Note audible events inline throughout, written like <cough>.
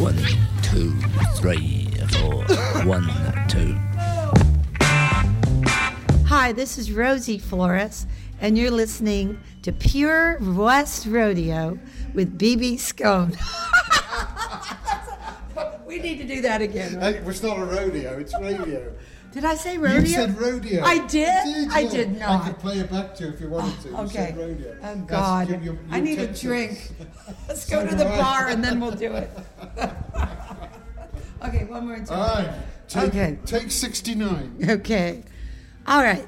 One, two, three, four. One, two. Hi, this is Rosie Flores, and you're listening to Pure West Rodeo with BB Skone. <laughs> we need to do that again. right? Hey, it's not a rodeo, it's radio. Did I say rodeo? You said rodeo. I did? You I did not. I could play it back to you if you wanted oh, to. You Okay. said rodeo. Oh God, your- your- I your need a drink. <laughs> Let's So go to the I. bar and then we'll do it. <laughs> okay, one more time. All right. Take, Okay. Take 69. Okay. All right.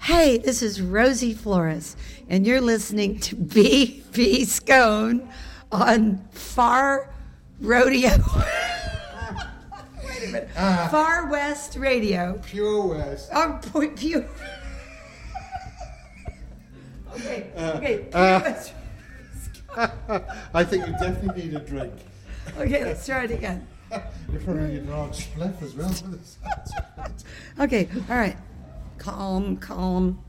Hey, this is Rosie Flores, and you're listening to <laughs> B B Skone on Far Rodeo. Wait a minute. Far West Radio. Pure West. On Point View. okay. Okay. Pure uh, West. <laughs> I think you definitely need a drink. Okay, let's try it again. <laughs> You're probably a large spliff as well for this. <laughs> Okay, all right. Calm, calm.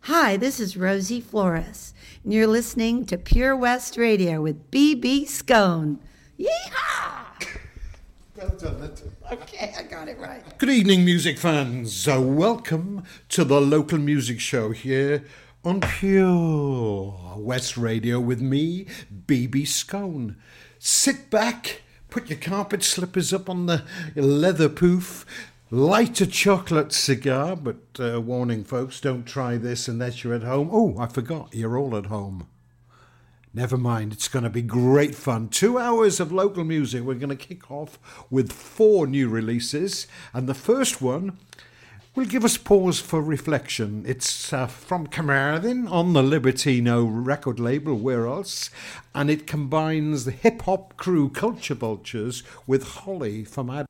Hi, this is Rosie Flores, and you're listening to Pure West Radio with BB Skone. Yeehaw! Well done. That's Okay, I got it right. Good evening, music fans. Uh, welcome to the local music show here on Pure West Radio with me, BB Skone. Sit back, put your carpet slippers up on the leather poof, light a chocolate cigar, but uh, warning, folks, don't try this unless you're at home. Oh, I forgot, you're all at home. Never mind, it's going to be great fun. Two hours of local music. We're going to kick off with four new releases, and the first one will give us pause for reflection. It's uh, from Carmarthen on the Libertino record label, Where Else, and it combines the hip hop crew Culture Vultures with Holly from Ad.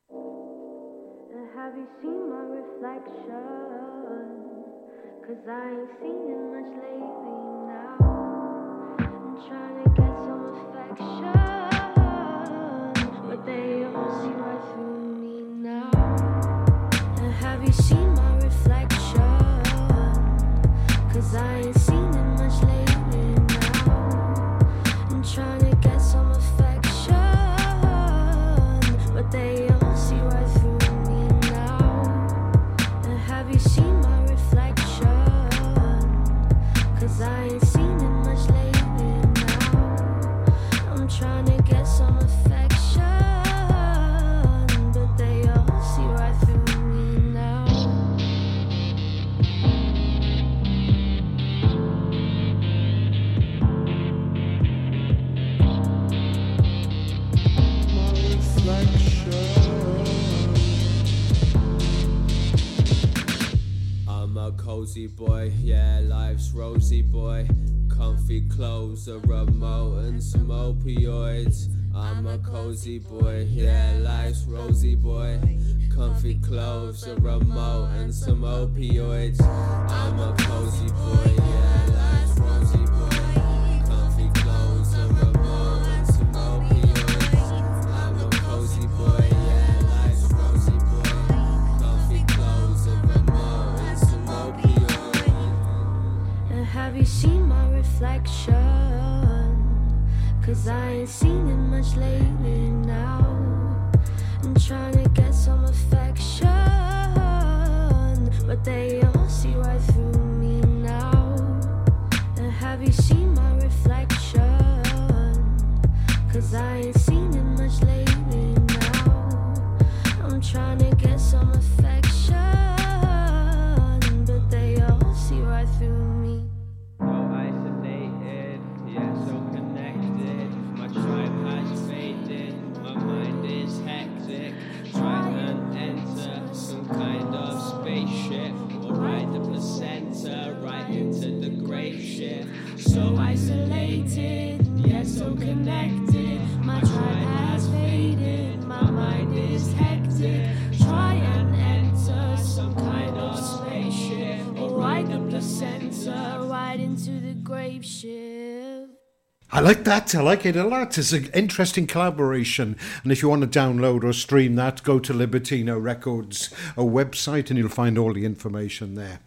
Some opioids. I'm a cozy boy, yeah, life's rosy boy. Comfy clothes, a remote, and some opioids. I'm a cozy boy, yeah, life's rosy boy. Comfy clothes, a remote, and some opioids. I'm a cozy boy, yeah, life's rosy boy. Comfy clothes, a remote, and some opioids. And have you seen my reflection? Cause I ain't seen it much lately now. I'm trying to get some affection, but they all see right through me now. And have you seen my reflection? Cause I ain't seen it much lately now. I'm trying to get some affection, I like that. I like it a lot. It's an interesting collaboration. And if you want to download or stream that, go to Libertino Records a website and you'll find all the information there.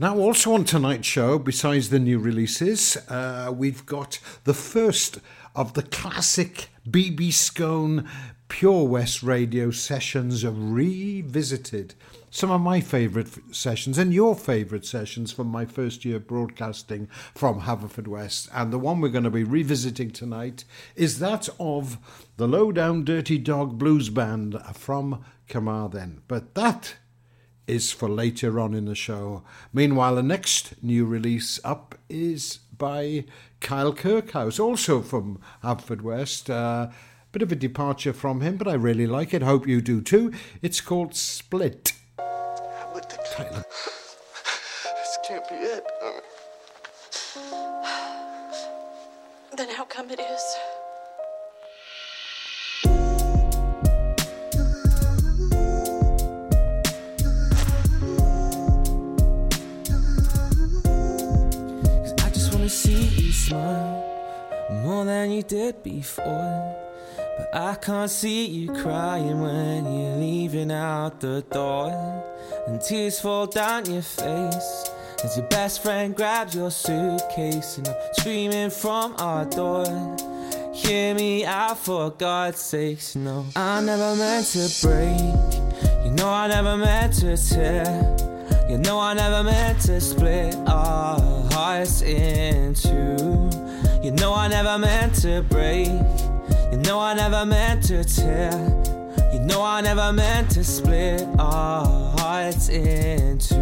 Now, also on tonight's show, besides the new releases, uh, we've got the first of the classic BB Skone Pure West radio sessions revisited. Some of my favourite f- sessions and your favourite sessions from my first year broadcasting from Haverfordwest. And the one we're going to be revisiting tonight is that of the Lowdown Dirty Dog Blues Band from Carmarthen. But that is for later on in the show. Meanwhile, the next new release up is by Kyle Kirkhouse, also from Haverfordwest. Uh, bit of a departure from him, but I really like it. Hope you do too. It's called Split. What. This can't be it. Then how come it is? Cause I just wanna see you smile more than you did before. But I can't see you crying when you're leaving out the door. And tears fall down your face as your best friend grabs your suitcase. And I'm screaming from our door. Hear me out for God's sakes. No, I never meant to break. You know I never meant to tear. You know I never meant to split our hearts in two. You know I never meant to break. You know I never meant to tear. You know I never meant to split our hearts in two.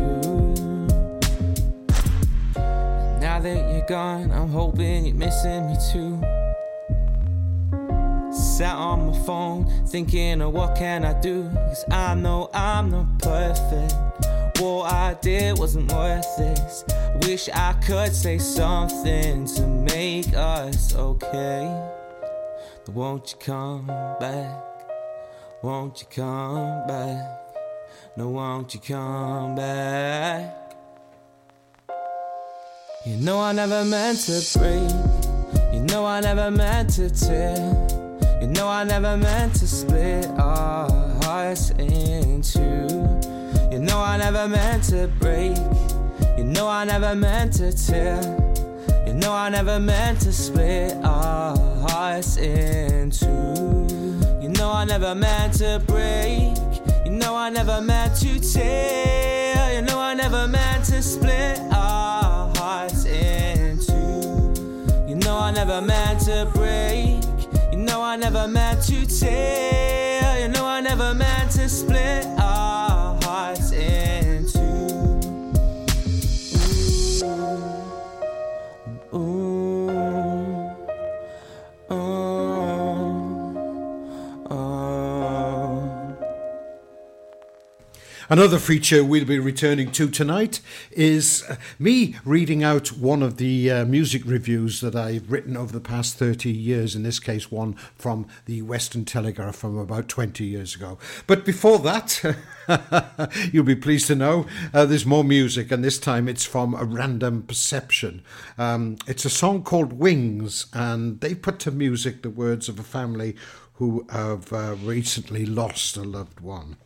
Now that you're gone, I'm hoping you're missing me too. Sat on my phone, thinking of what can I do? Cause I know I'm not perfect. What I did wasn't worth this. Wish I could say something to make us okay. But won't you come back? Won't you come back? No, won't you come back? You know I never meant to break. You know I never meant to tear. You know I never meant to split our hearts in two. You know I never meant to break. You know I never meant to tear. You know I never meant to split our hearts in two. You know I never meant to break. I never meant to tear. You know I never meant to split our hearts in two. You know I never meant to break. You know I never meant to tear. You know I never meant to split Another feature we'll be returning to tonight is uh, me reading out one of the uh, music reviews that I've written over the past 30 years, in this case, one from the Western Telegraph from about 20 years ago. But before that, <laughs> you'll be pleased to know uh, there's more music, and this time it's from a random perception. Um, it's a song called Wings, and they put to music the words of a family who have uh, recently lost a loved one.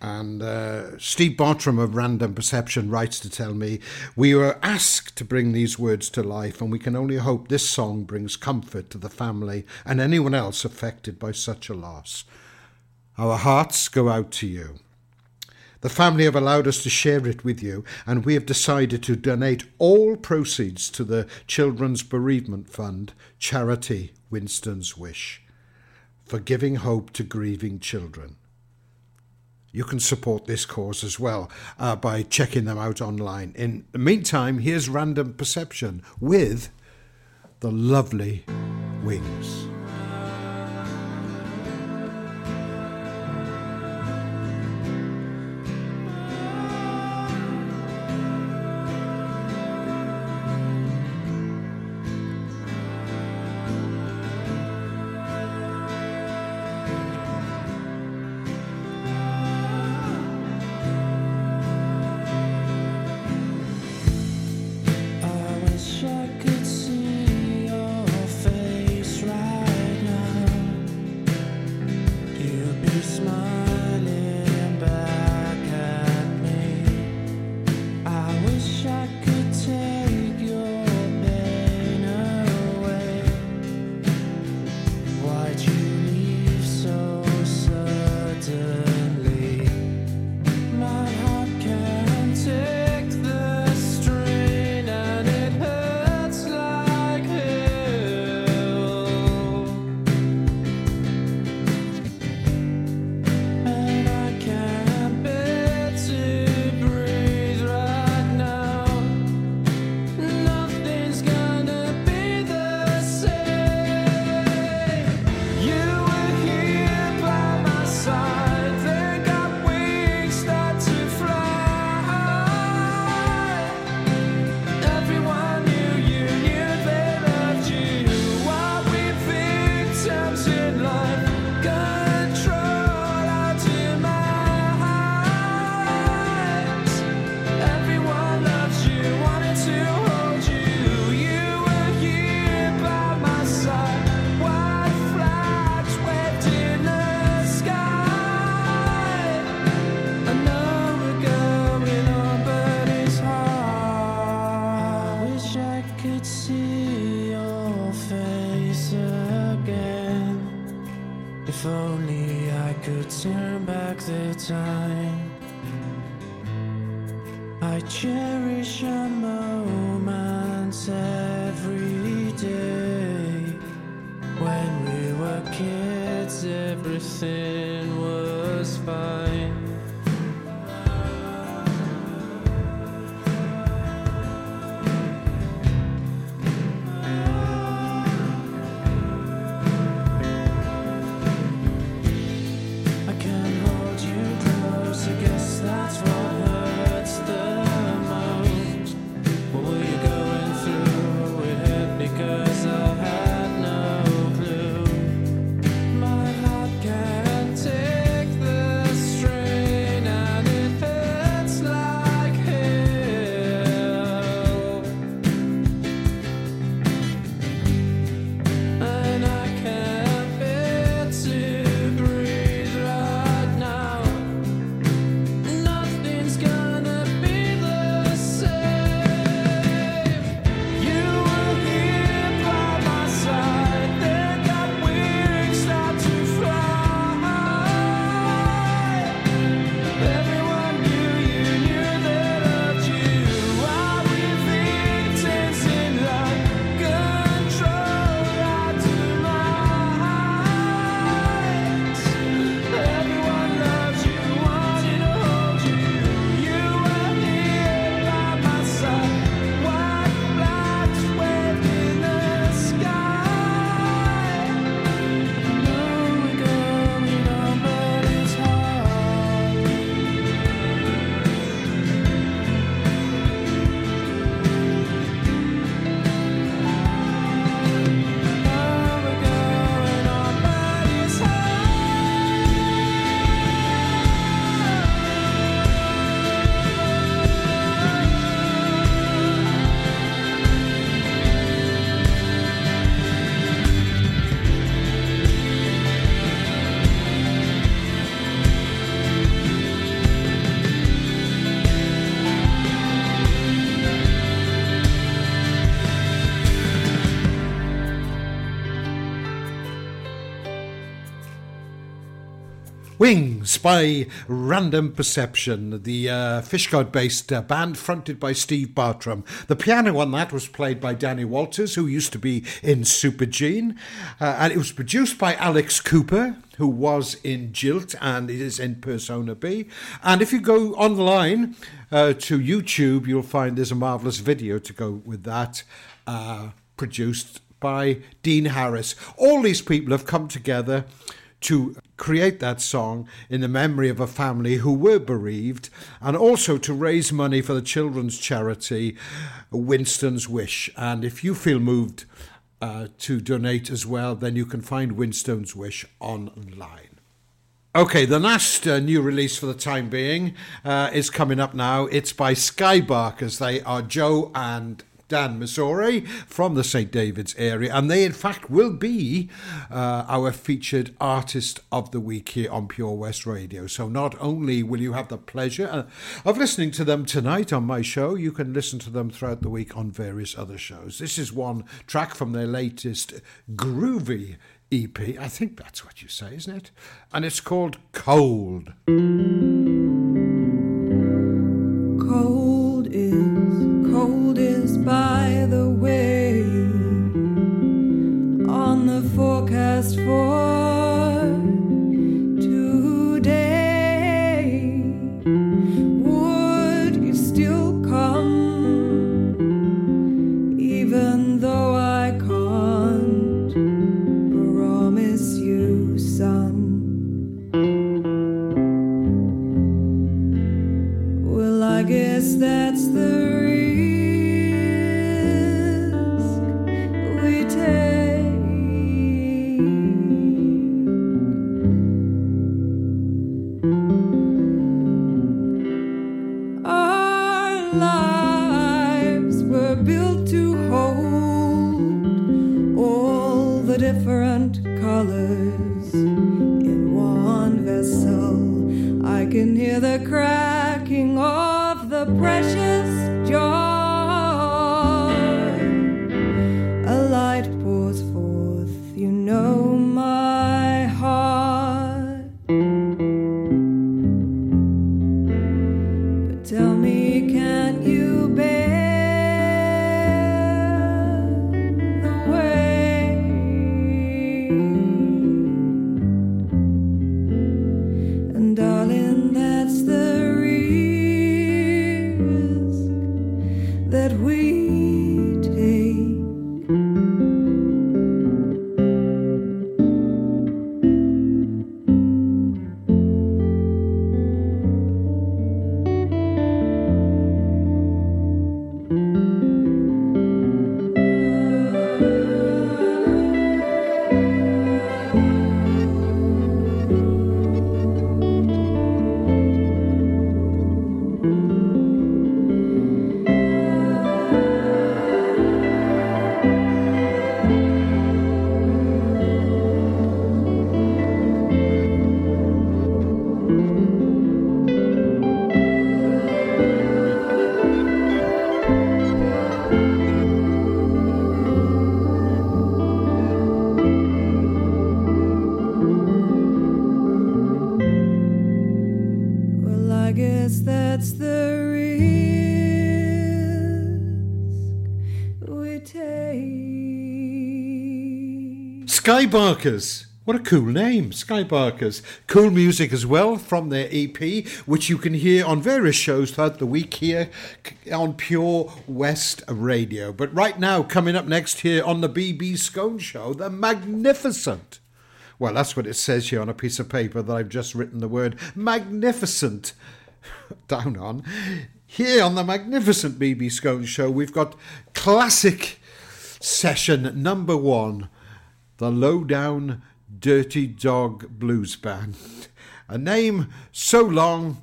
And uh, Steve Bartram of Random Perception writes to tell me, We were asked to bring these words to life, and we can only hope this song brings comfort to the family and anyone else affected by such a loss. Our hearts go out to you. The family have allowed us to share it with you, and we have decided to donate all proceeds to the Children's Bereavement Fund, charity Winston's Wish, for giving hope to grieving children. You can support this cause as well uh, by checking them out online. In the meantime, here's Random Perception with the lovely Wings. Could turn back the time, I cherish our moments every day. When we were kids, everything By Random Perception, the uh, Fishguard based uh, band fronted by Steve Bartram. The piano on that was played by Danny Walters, who used to be in Super Gene. Uh, and it was produced by Alex Cooper, who was in Jilt and is in Persona B. And if you go online uh, to YouTube, you'll find there's a marvellous video to go with that, uh, produced by Dean Harris. All these people have come together to create that song in the memory of a family who were bereaved and also to raise money for the children's charity Winston's Wish. And if you feel moved uh, to donate as well, then you can find Winston's Wish online. Okay, the last uh, new release for the time being uh, is coming up now. It's by Skybarkers. They are Joe and Dan Missouri from the St. David's area, and they, in fact, will be uh, our featured artist of the week here on Pure West Radio. So, not only will you have the pleasure uh, of listening to them tonight on my show, you can listen to them throughout the week on various other shows. This is one track from their latest groovy EP. I think that's what you say, isn't it? And it's called Cold. Cold Skybarkers. What a cool name, Skybarkers. Cool music as well from their EP, which you can hear on various shows throughout the week here on Pure West Radio. But right now, coming up next here on the BB Skone Show, the Magnificent. Well, that's what it says here on a piece of paper that I've just written the word magnificent <laughs> down on. Here on the Magnificent BB Skone Show, we've got classic session number one the Lowdown Dirty Dog Blues Band. A name so long,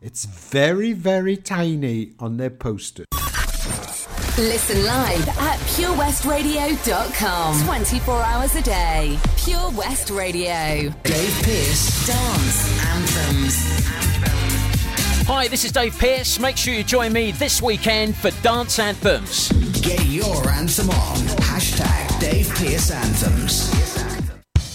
it's very, very tiny on their poster. Listen live at purewestradio.com. 24 hours a day. Pure West Radio. Dave Pearce. Dance anthems. Hi, this is Dave Pearce. Make sure you join me this weekend for Dance Anthems. Get your anthem on. Hashtag Dave Pearce Anthems.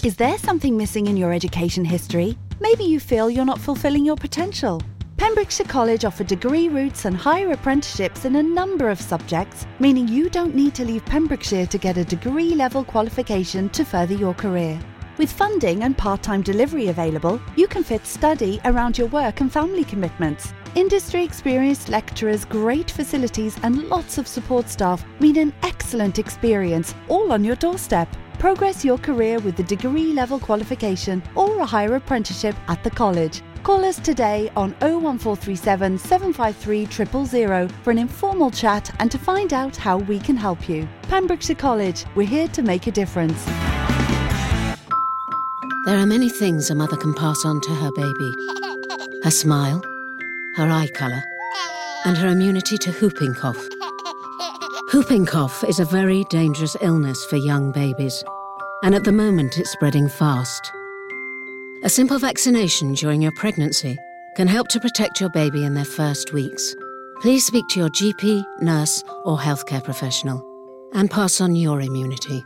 Is there something missing in your education history? Maybe you feel you're not fulfilling your potential. Pembrokeshire College offer degree routes and higher apprenticeships in a number of subjects, meaning you don't need to leave Pembrokeshire to get a degree level qualification to further your career. With funding and part time delivery available, you can fit study around your work and family commitments. Industry experienced lecturers, great facilities, and lots of support staff mean an excellent experience all on your doorstep. Progress your career with a degree level qualification or a higher apprenticeship at the college. Call us today on 01437 753 000 for an informal chat and to find out how we can help you. Pembrokeshire College, we're here to make a difference. There are many things a mother can pass on to her baby her smile, her eye colour, and her immunity to whooping cough. Whooping cough is a very dangerous illness for young babies, and at the moment it's spreading fast. A simple vaccination during your pregnancy can help to protect your baby in their first weeks. Please speak to your GP, nurse, or healthcare professional and pass on your immunity.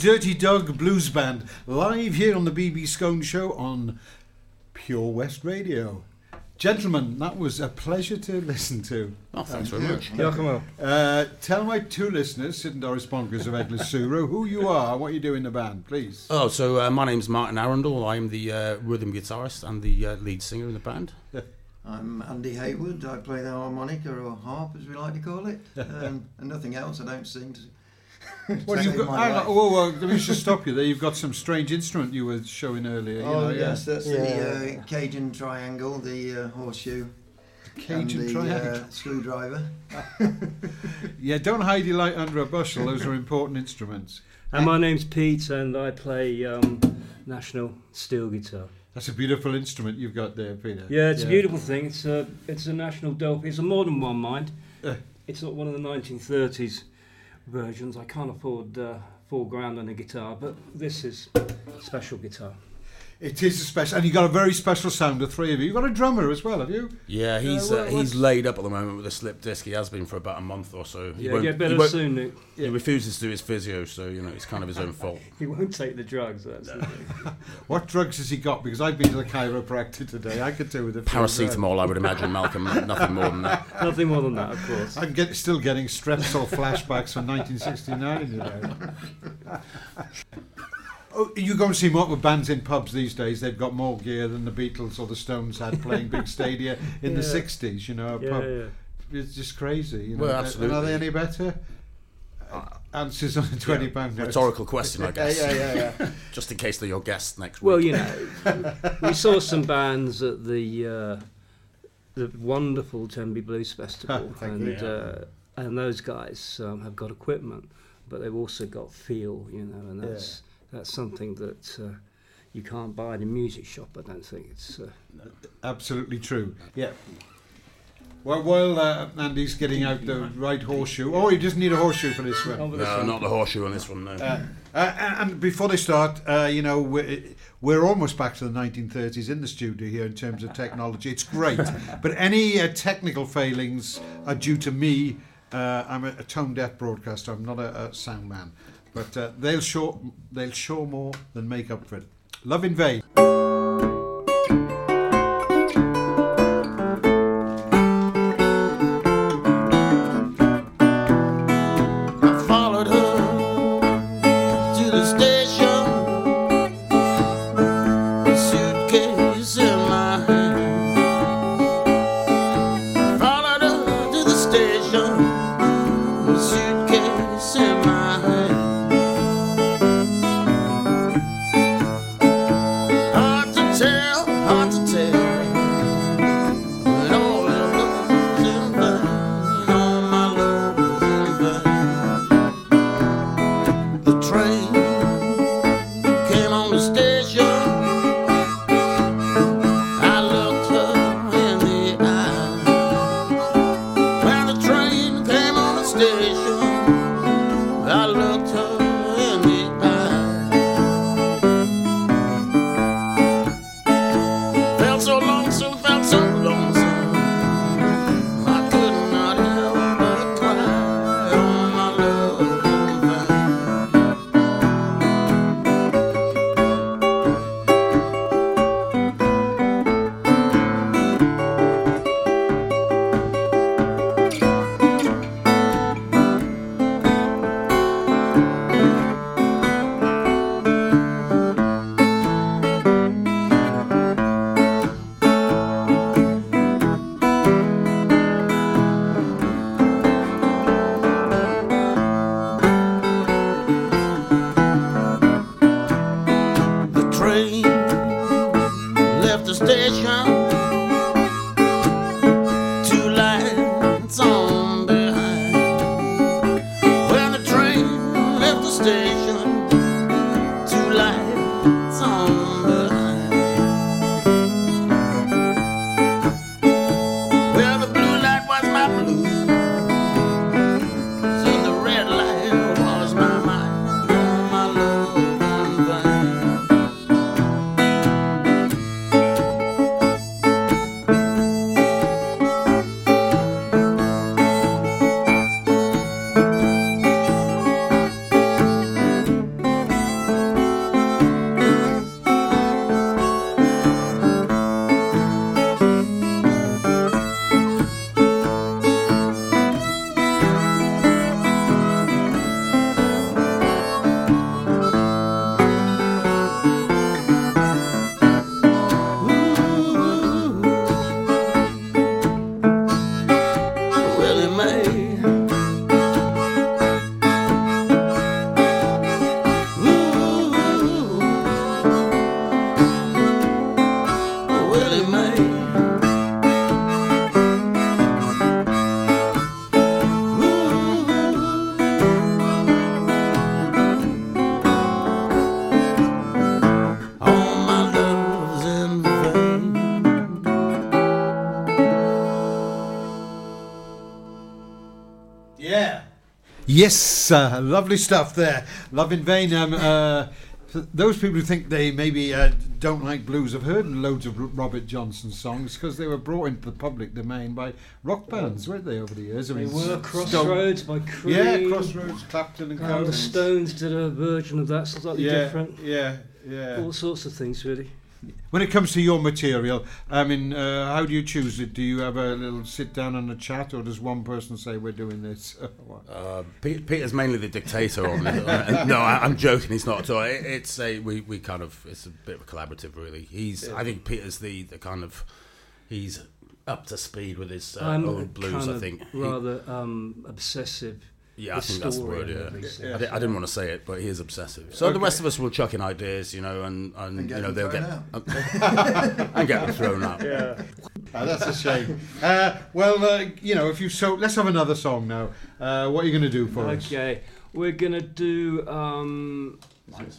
Dirty Dog Blues Band, live here on the BB Skone Show on Pure West Radio. Gentlemen, that was a pleasure to listen to. Oh, thanks very much. Yeah. Uh, tell my two listeners, Sid and Doris Bonkers of Eglwyswrw, who you are and what you do in the band, please. Oh, so uh, my name's Martin Arundel. I'm the uh, rhythm guitarist and the uh, lead singer in the band. <laughs> I'm Andy Haywood. I play the harmonica or harp, as we like to call it, <laughs> um, and nothing else. I don't sing. To, <laughs> What to you've got, hang on, whoa, whoa, let me just stop you there. You've got some strange instrument you were showing earlier. you Oh know, yeah. yes, that's the uh, Cajun triangle, the uh, horseshoe, Cajun and the, triangle. Uh, screwdriver. <laughs> Yeah, don't hide your light under a bushel. Those are important instruments. And my name's Pete, and I play um, national steel guitar. That's a beautiful instrument you've got there, Peter. Yeah, it's a beautiful thing. It's a it's a national dope. It's a modern one, mind. Yeah. It's not one of the 1930s versions. I can't afford uh, grand on a guitar, but this is special guitar. It is a special, and you got a very special sound. The three of you. You got a drummer as well, have you? Yeah, he's Uh, uh, he's laid up at the moment with a slip disc. He has been for about a month or so. He Yeah, won't- get better he won't- soon, Nick. He refuses to do his physio, so you know it's kind of his own fault. <laughs> He won't take the drugs. That's the thing. <laughs> What drugs has he got? Because I've been to the chiropractor today. I could do with a Paracetamol, I would imagine, Malcolm. Nothing more than that. <laughs> Nothing more than that, of course. I'm get, still getting Strepsil flashbacks from 1969. You know. Oh, you go and see more with bands in pubs these days. They've got more gear than the Beatles or the Stones had playing big <laughs> stadia in the 60s. You know, a Yeah, pub. yeah. It's just crazy. You know. Well, absolutely. are they any better? Answers on a twenty pound note. Rhetorical question, I <laughs> guess. yeah, yeah, yeah. <laughs> Just in case they're your guests next week. Well, you know, we saw some bands at the uh, the wonderful Tenby Blues Festival, and you. uh, and those guys um, have got equipment, but they've also got feel, you know, and that's that's something that uh, you can't buy in a music shop. I don't think it's. Uh, Absolutely true. Yeah. Well, while uh, Andy's getting out the right horseshoe, oh, he doesn't need a horseshoe for this one. no, not the horseshoe on this one. No. Uh, uh, and before they start, uh, you know, we're, we're almost back to the 1930s in the studio here in terms of technology. It's great, <laughs> but any uh, technical failings are due to me. Uh, I'm a, a tone deaf broadcaster. I'm not a, a sound man, but uh, they'll show they'll show more than make up for it. Love in vain. Sunday. Yes, uh, lovely stuff there. Love in vain. Um, uh, those people who think they maybe uh, don't like blues have heard loads of Robert Johnson songs because they were brought into the public domain by rock bands, weren't they, over the years? I mean, They were Crossroads by Cream. Yeah, Crossroads, Clapton and. And the Stones did a version of that, slightly Yeah, different. yeah, yeah. All sorts of things, really. When it comes to your material, I mean, uh, how do you choose it? Do you have a little sit down and a chat, or does one person say we're doing this? <laughs> Uh, Pete, Peter's mainly the dictator on it. Uh, <laughs> no, I, I'm joking. He's not at all. It, it's a we, we kind of it's a bit of a collaborative, really. He's I think Peter's the, the kind of he's up to speed with his uh, old blues. kind I of think He- rather um, obsessive. Yeah, I think that's the word. historian of Yeah, these I, di- I didn't want to say it, but he is obsessive. So the rest of us will chuck in ideas, you know, and, and, And you know they'll thrown get <laughs> and get them thrown out. Yeah. Ah, that's a shame. Uh, well, uh, you know, if you so, let's have another song now. Uh, what are you going to do for us? Okay, we're gonna do um,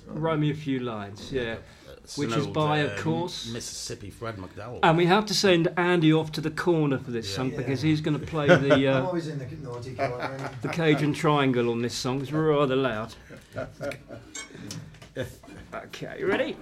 write me a few lines, yeah, It's which an is old, by, uh, of course, Mississippi Fred McDowell. and we have to send Andy off to the corner for this song because he's going to play <laughs> the I'm uh, always in the naughty corner. the Cajun triangle on this song. It's rather loud. <laughs> Okay, you ready?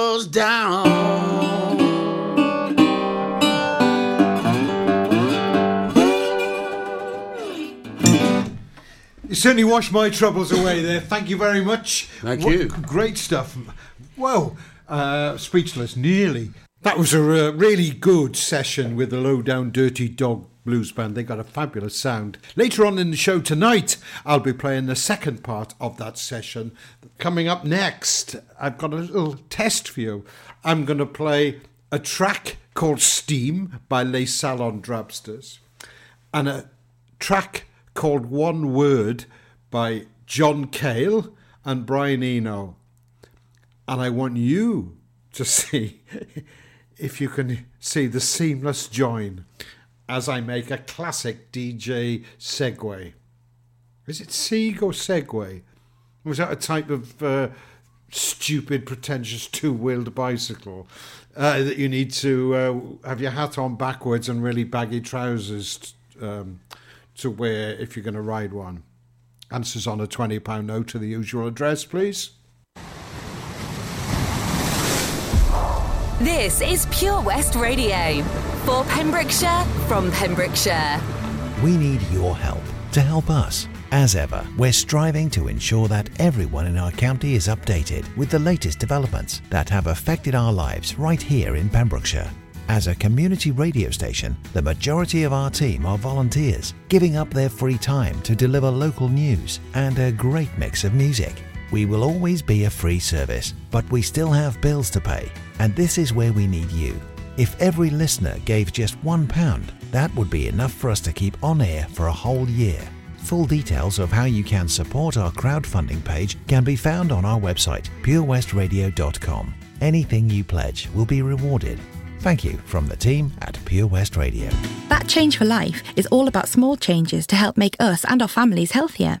Troubles down. You certainly washed my troubles away there. Thank you very much. Thank What you. Great stuff. Whoa, uh, speechless, nearly. That was a uh, really good session with the Low Down Dirty Dog Blues Band. They got a fabulous sound. Later on in the show tonight, I'll be playing the second part of that session. Coming up next, I've got a little test for you. I'm going to play a track called Steam by Les Salon Drabsters and a track called One Word by John Cale and Brian Eno. And I want you to <laughs> see if you can see the seamless join as I make a classic DJ segue. Is it Seeg or Segway? Was that a type of uh, stupid, pretentious two wheeled bicycle uh, that you need to uh, have your hat on backwards and really baggy trousers um, to wear if you're going to ride one? Answers on a £20 note to the usual address, please. This is Pure West Radio for Pembrokeshire from Pembrokeshire. We need your help to help us. As ever, we're striving to ensure that everyone in our county is updated with the latest developments that have affected our lives right here in Pembrokeshire. As a community radio station, the majority of our team are volunteers, giving up their free time to deliver local news and a great mix of music. We will always be a free service, but we still have bills to pay, and this is where we need you. If every listener gave just £1, that would be enough for us to keep on air for a whole year. Full details of how you can support our crowdfunding page can be found on our website, purewestradio.com. Anything you pledge will be rewarded. Thank you from the team at Pure West Radio. That Change for Life is all about small changes to help make us and our families healthier.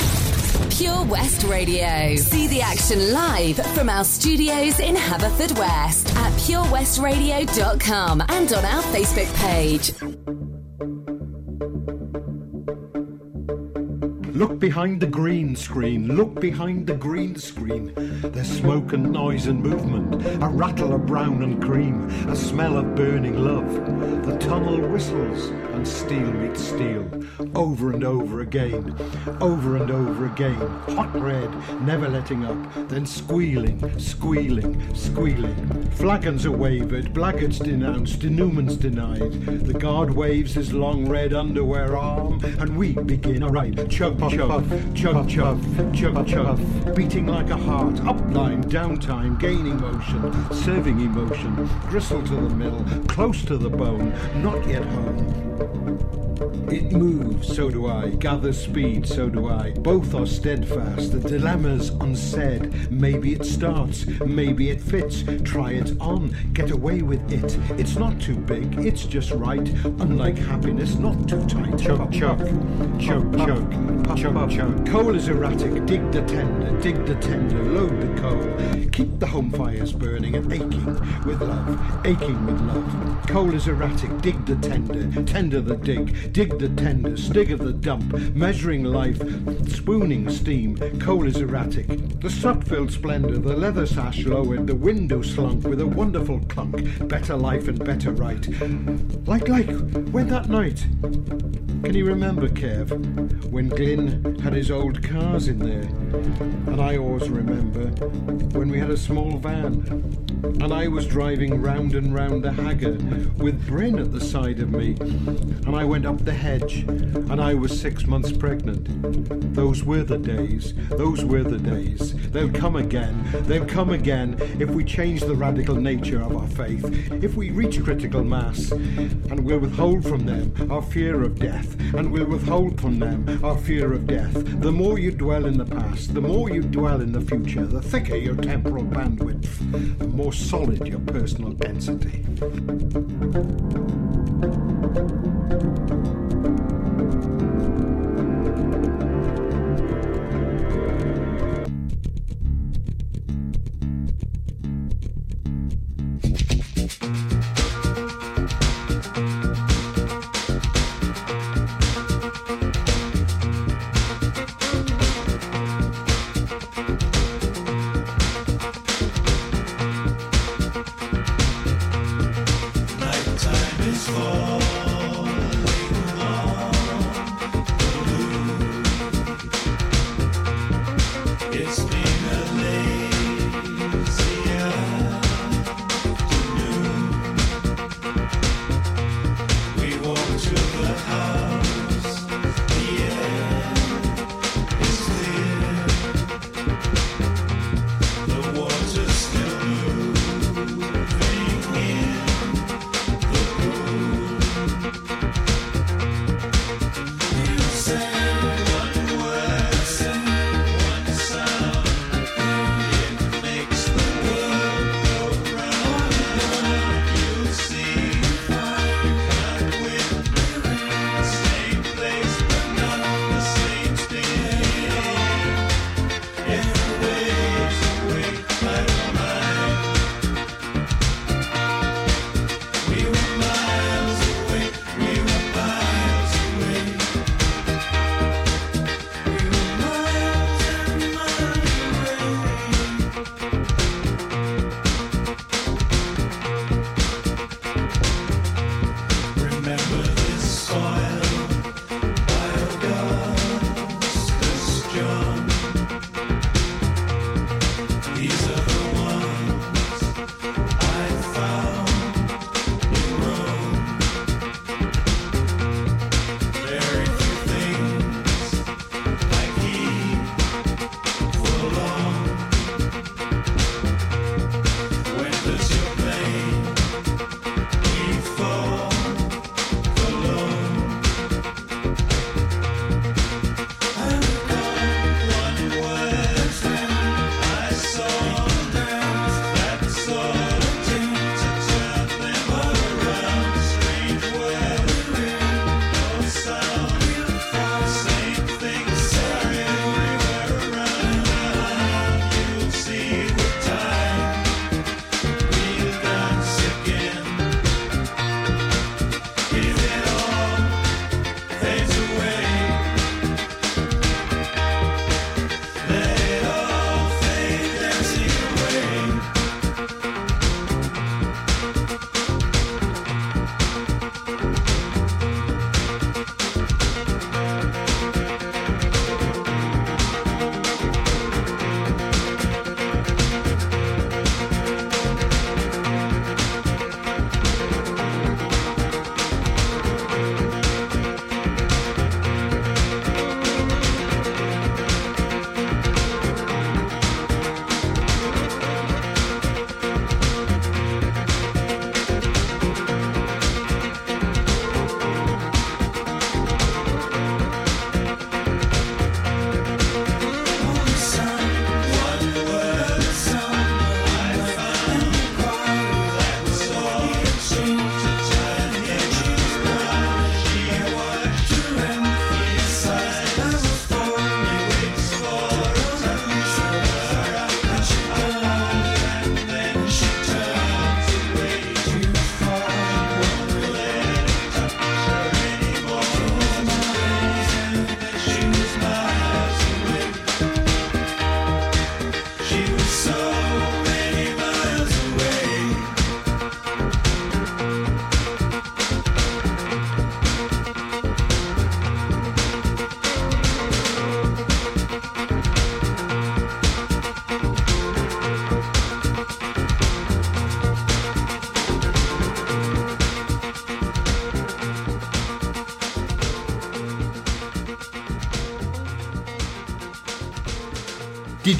Pure West Radio. See the action live from our studios in Haverfordwest at purewestradio.com and on our Facebook page. Look behind the green screen, look behind the green screen. There's smoke and noise and movement, a rattle of brown and cream, a smell of burning love. The tunnel whistles and steel meets steel, over and over again, over and over again. Hot red, never letting up, then squealing, squealing, squealing. Flagons are wavered, blackguards denounced, denouements denied. The guard waves his long red underwear arm, and we begin. Alright, chug, chug, chug, chug, chug, chug, beating like a heart, upline, downtime, gaining motion, serving emotion, gristle to the middle, close to the bone, not yet home. It moves, so do I. Gathers speed, so do I. Both are steadfast. The dilemma's unsaid. Maybe it starts, maybe it fits. Try it on, get away with it. It's not too big, it's just right. Unlike happiness, not too tight. Chug, chug, chug, chug, chug, chug. Coal is erratic. Dig the tender, dig the tender, load the coal. Keep the home fires burning and aching with love, aching with love. Coal is erratic. Dig the tender, tender the dig, dig the tender, stig of the dump, measuring life, spooning steam. Coal is erratic. The sut-filled splendour, the leather sash lowered, the window slunk with a wonderful clunk. Better life and better right. Like, like, when that night. Can you remember, Kev, when Glyn had his old cars in there? And I always remember when we had a small van and I was driving round and round the Hagger with Bryn at the side of me and I went up the hedge and I was six months pregnant. Those were the days, those were the days. They'll come again, they'll come again if we change the radical nature of our faith, if we reach critical mass and we'll withhold from them our fear of death and we'll withhold from them our fear of death. The more you dwell in the past, the more you dwell in the future, the thicker your temporal bandwidth, the more solid your personal density.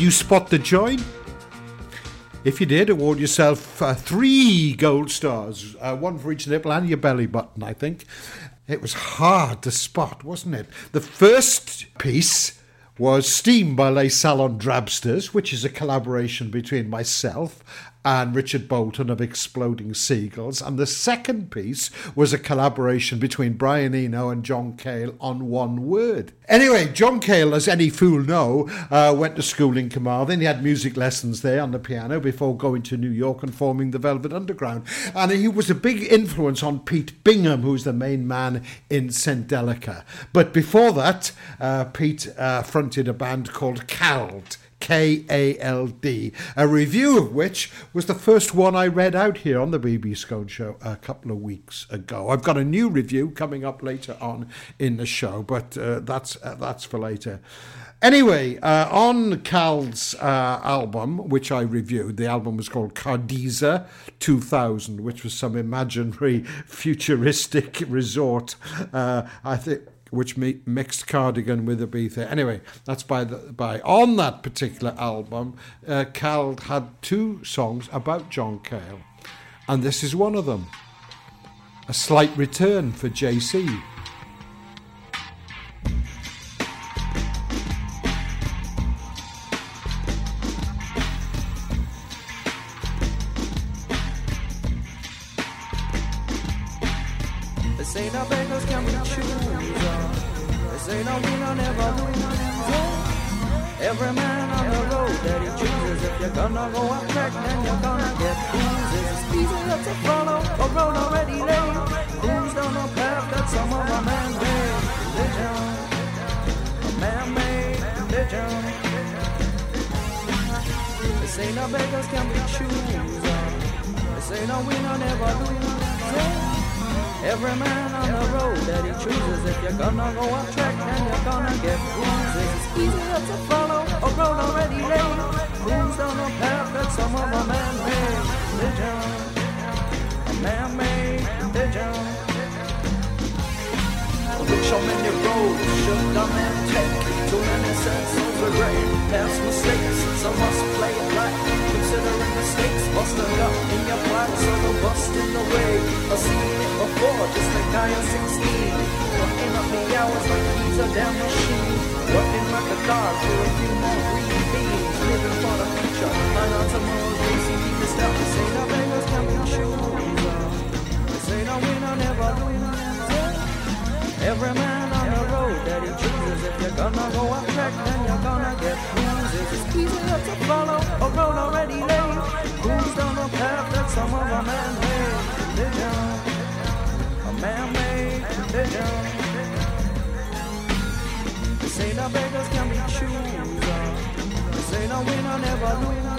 You spot the join? If you did, award yourself uh, three gold stars, uh, one for each nipple and your belly button, I think. It was hard to spot, wasn't it? The first piece was Steam by Les Salon Drabsters, which is a collaboration between myself and Richard Bolton of Exploding Seagulls. And the second piece was a collaboration between Brian Eno and John Cale on one word. Anyway, John Cale, as any fool know, uh, went to school in Carmarthen. He had music lessons there on the piano before going to New York and forming the Velvet Underground. And he was a big influence on Pete Bingham, who's the main man in Sendelica. But before that, uh, Pete uh, fronted a band called Kald. K A L D, a review of which was the first one I read out here on the BB Skone Show a couple of weeks ago. I've got a new review coming up later on in the show, but uh, that's uh, that's for later. Anyway, uh, on Cal's uh, album, which I reviewed, the album was called Cardiza 2000, which was some imaginary <laughs> futuristic resort. Uh, I think which mi- mixed Cardigan with Ibiza. Anyway, that's by the by. On that particular album, uh, had two songs about John Cale, and this is one of them. A slight return for JC. Say the beggars can be choosers. Uh. They say the winner never loses. Every man on the road that he chooses. If you're gonna go off track, then you're gonna get bruises. It's easier to follow a road already laid. Cruise down a path that some of a man-made religion. A man-made religion. They say the beggars can be choosers. Uh. They say the winner never loses. Every man on the road that he chooses. If you're gonna go off track, then you're gonna get bruises. It's easier to follow a road already laid. Cruise down a path that some of a man-made religion. A man-made religion. Which on many roads should a man take? Too many senses regret, past mistakes. Some must play it right, considering the stakes. Busted up in your pride, so in the way. I've seen it before, just like I am 16. Working up the hours like he's a damn machine. Working like a dog for a few more green beans. Living for the future, and on tomorrow's racing. Keep step, they say the beggars can be choosers. They say the winner never loses. Every man he chooses. If you're gonna go off track, then you're gonna get bruises. It's easier to follow a road already laid. Who's down a path that some of a man-made religion. A man-made religion. They say the beggars can be choosers. Uh. They say the winner never loses.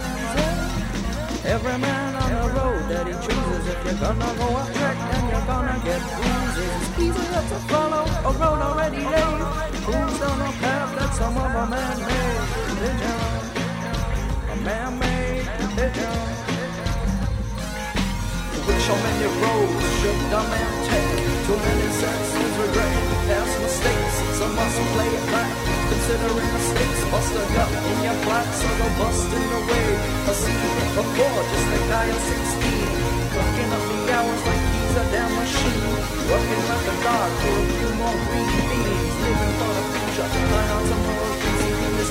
Every man on the road that he chooses. If you're gonna go off track, then you're gonna get bruises. It's easier to follow a road already laid. Who's down a path that some of a man-made. A man-made religion. Which so many roads should a man take? Too many senses regret, past mistakes. Some must play it back, considering the stakes. Bust a gut in your so go bust in the way. I've seen it before, just like I am 16. Working up the hours like he's a damn machine. Working like a dog for a few more green beans. Living for the future, plan on tomorrow's easy in this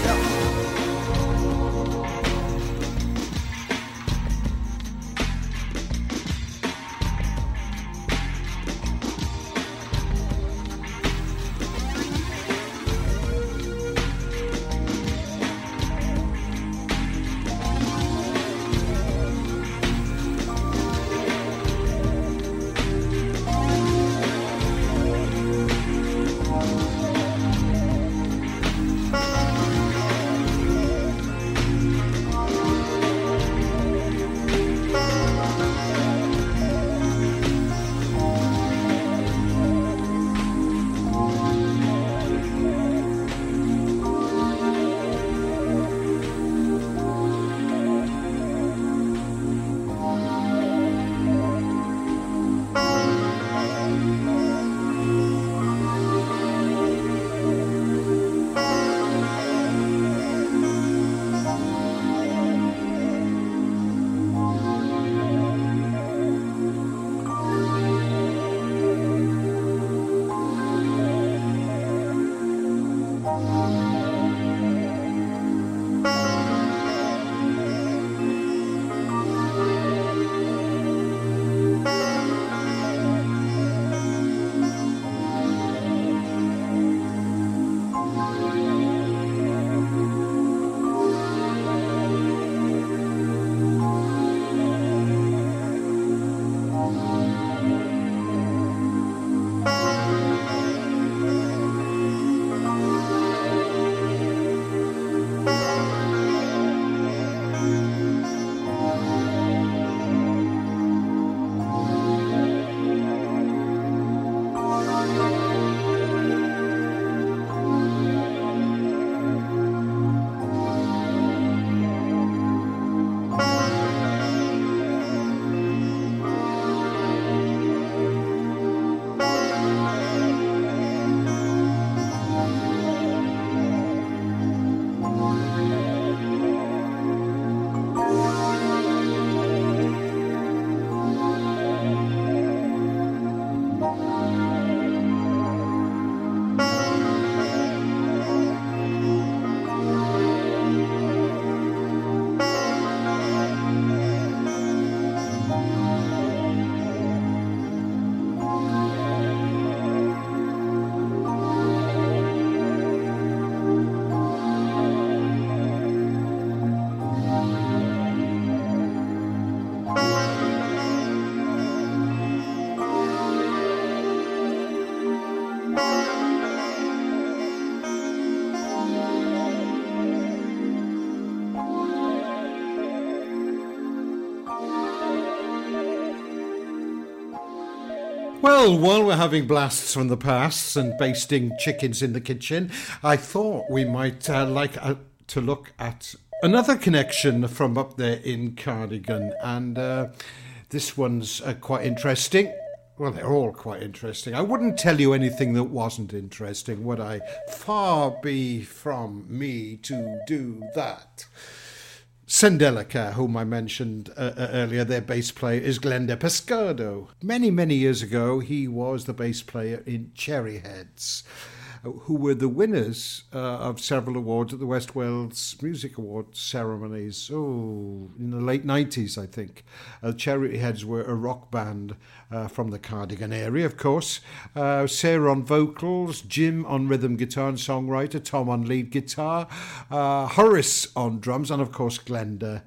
Well, while we're having blasts from the past and basting chickens in the kitchen, I thought we might uh, like uh, to look at another connection from up there in Cardigan, and uh, this one's uh, quite interesting. Well, they're all quite interesting. I wouldn't tell you anything that wasn't interesting, would I? Far be from me to do that. Sendelica, whom I mentioned uh, uh, earlier, their bass player is Glenda Pescado. Many, many years ago, he was the bass player in Cherryheads, uh, who were the winners uh, of several awards at the West Wales Music Awards ceremonies. Oh, in the late 90s, I think. Uh, heads were a rock band uh, from the Cardigan area, of course. Uh, Sarah on vocals, Jim on rhythm guitar and songwriter, Tom on lead guitar, uh, Horace on drums, and of course Glenda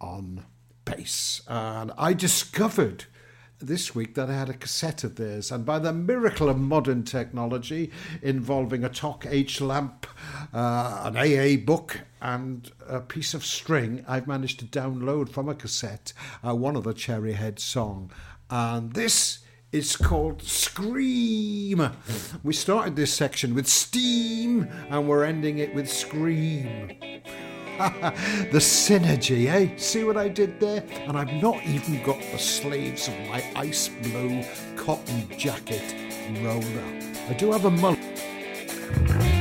on bass. And I discovered this week that I had a cassette of theirs, and by the miracle of modern technology involving a TOC H lamp, uh, an AA book, and a piece of string, I've managed to download from a cassette uh, one of the Cherryhead song. And this is called Scream. We started this section with Steam, and we're ending it with Scream. <laughs> the synergy, eh? See what I did there? And I've not even got the sleeves of my ice blue cotton jacket rolled up. I do have a mullet.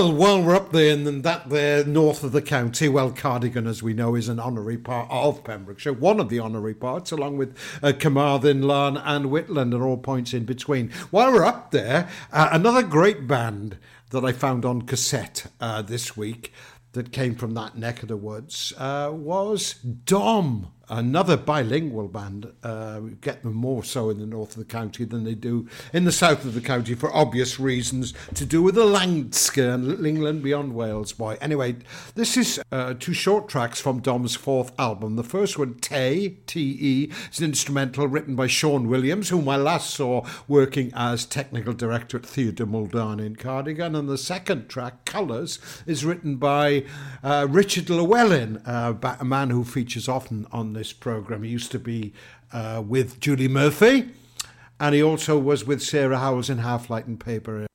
Well, while we're up there and that there north of the county, well, Cardigan, as we know, is an honorary part of Pembrokeshire, one of the honorary parts, along with uh, Carmarthen, Laugharne, and Whitland, and all points in between. While we're up there, uh, another great band that I found on cassette uh, this week that came from that neck of the woods uh, was Dom, another bilingual band. Uh, we get them more so in the north of the county than they do in the south of the county for obvious reasons to do with the Landsker and England Beyond Wales boy. Anyway, this is uh, two short tracks from Dom's fourth album. The first one, Te, T-E, is an instrumental written by Sean Williams, whom I last saw working as technical director at Theatr Mwldan in Cardigan. And the second track, Colours, is written by uh, Richard Llewellyn, uh, a man who features often on this programme. He used to be uh, with Julie Murphy, and he also was with Sarah Howells in Half Light and Paper